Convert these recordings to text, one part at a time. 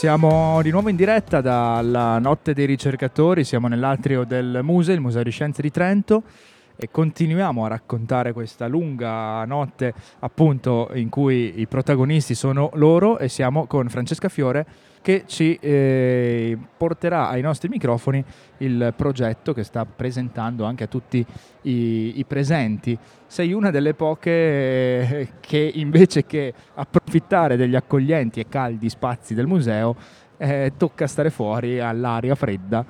Siamo di nuovo in diretta dalla Notte dei ricercatori, siamo nell'atrio del Museo, il Museo di Scienze di Trento e continuiamo a raccontare questa lunga notte appunto in cui i protagonisti sono loro e siamo con Francesca Fiore che ci eh, porterà ai nostri microfoni il progetto che sta presentando anche a tutti i, i presenti. Sei una delle poche eh, che invece che approfittare degli accoglienti e caldi spazi del museo eh, tocca stare fuori all'aria fredda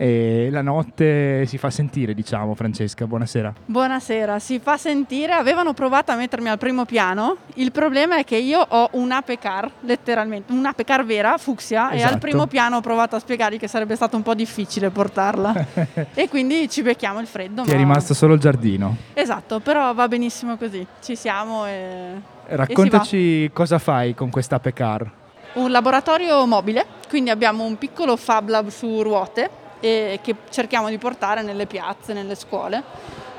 e la notte si fa sentire, diciamo, Francesca, buonasera. Buonasera, si fa sentire, avevano provato a mettermi al primo piano, il problema è che io ho un'ape car, letteralmente, un'ape car vera, fucsia, esatto. e al esatto. primo piano ho provato a spiegargli che sarebbe stato un po' difficile portarla e quindi ci becchiamo il freddo. Ti ma... è rimasto solo il giardino. Esatto, però va benissimo così, ci siamo e... Raccontaci e cosa fai con questa ape car. Un laboratorio mobile, quindi abbiamo un piccolo Fab Lab su ruote e che cerchiamo di portare nelle piazze, nelle scuole.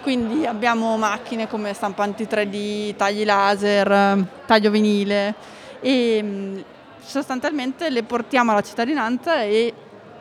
Quindi abbiamo macchine come stampanti 3D, tagli laser, taglio vinile e mm, sostanzialmente le portiamo alla cittadinanza e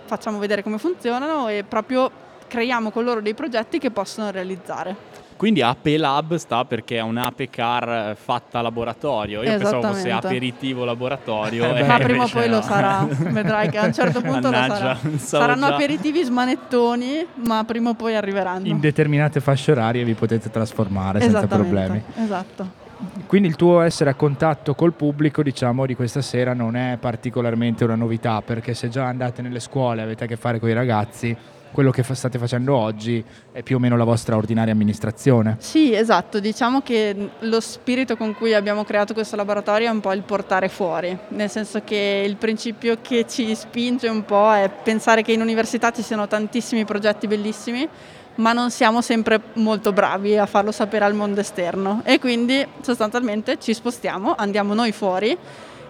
facciamo vedere come funzionano e proprio creiamo con loro dei progetti che possono realizzare. Quindi Ape Lab sta perché è un'ape car fatta a laboratorio. Io pensavo fosse aperitivo laboratorio. Eh, Ma prima o poi lo sarà, vedrai che a un certo punto Mannaggia, lo sarà. Saranno già. aperitivi smanettoni, ma prima o poi arriveranno. In determinate fasce orarie vi potete trasformare senza problemi. Esatto. Quindi il tuo essere a contatto col pubblico, diciamo, di questa sera non è particolarmente una novità, perché se già andate nelle scuole e avete a che fare con i ragazzi, quello che state facendo oggi è più o meno la vostra ordinaria amministrazione. Sì, esatto, diciamo che lo spirito con cui abbiamo creato questo laboratorio è un po' il portare fuori, nel senso che il principio che ci spinge un po' è pensare che in università ci siano tantissimi progetti bellissimi, ma non siamo sempre molto bravi a farlo sapere al mondo esterno e quindi sostanzialmente ci spostiamo, andiamo noi fuori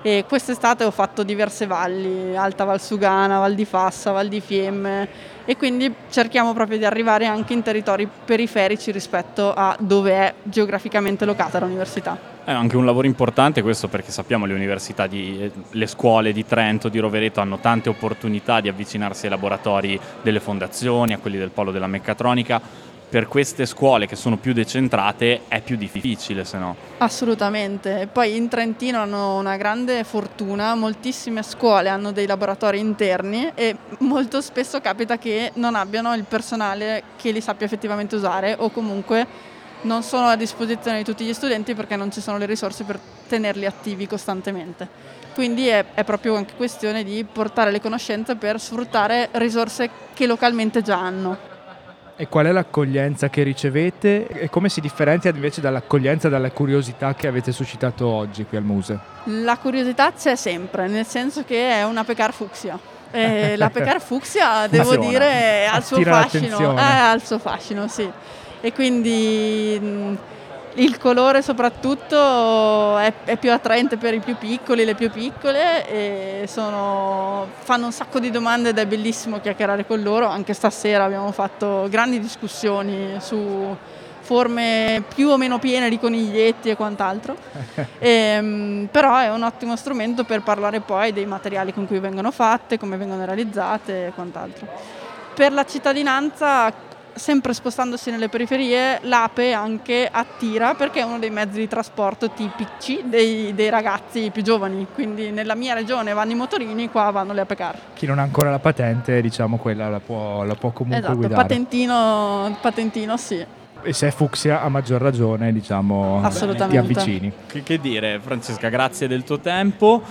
e quest'estate ho fatto diverse valli, Alta Valsugana, Val di Fassa, Val di Fiemme e quindi cerchiamo proprio di arrivare anche in territori periferici rispetto a dove è geograficamente locata l'università. È anche un lavoro importante questo perché sappiamo le università, di, le scuole di Trento, di Rovereto hanno tante opportunità di avvicinarsi ai laboratori delle fondazioni, a quelli del polo della meccatronica per queste scuole che sono più decentrate è più difficile se no. Assolutamente, poi in Trentino hanno una grande fortuna, moltissime scuole hanno dei laboratori interni e molto spesso capita che non abbiano il personale che li sappia effettivamente usare o comunque non sono a disposizione di tutti gli studenti perché non ci sono le risorse per tenerli attivi costantemente. Quindi è, è proprio anche questione di portare le conoscenze per sfruttare risorse che localmente già hanno. E qual è l'accoglienza che ricevete e come si differenzia invece dall'accoglienza dalla curiosità che avete suscitato oggi qui al museo? La curiosità c'è sempre, nel senso che è una pecar fucsia. E la pecar fucsia, devo dire, ha il suo fascino. Eh, ha il suo fascino, sì. E quindi il colore soprattutto è, è, più attraente per i più piccoli, le più piccole e sono, fanno un sacco di domande ed è bellissimo chiacchierare con loro. Anche stasera abbiamo fatto grandi discussioni su forme più o meno piene di coniglietti e quant'altro. e, ehm, però è un ottimo strumento per parlare poi dei materiali con cui vengono fatte, come vengono realizzate e quant'altro. Per la cittadinanza sempre spostandosi nelle periferie, l'ape anche attira perché è uno dei mezzi di trasporto tipici dei, dei ragazzi più giovani. Quindi nella mia regione vanno i motorini, qua vanno le apecar. Chi non ha ancora la patente, diciamo, quella la può, la può comunque esatto, guidare. Patentino, patentino sì. E se è fucsia a maggior ragione, diciamo, ti avvicini. Che, che dire, Francesca, grazie del tuo tempo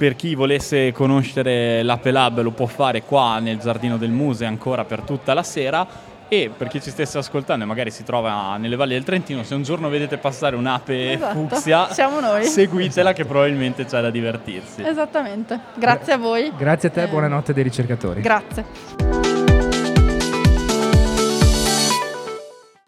per chi volesse conoscere l'Ape Lab lo può fare qua nel giardino del museo ancora per tutta la sera e per chi ci stesse ascoltando e magari si trova nelle valli del Trentino, se un giorno vedete passare un'ape esatto. fucsia, siamo noi. seguitela che probabilmente c'è da divertirsi. Esattamente. Grazie a voi. Grazie a te, eh, buonanotte dei ricercatori. Grazie.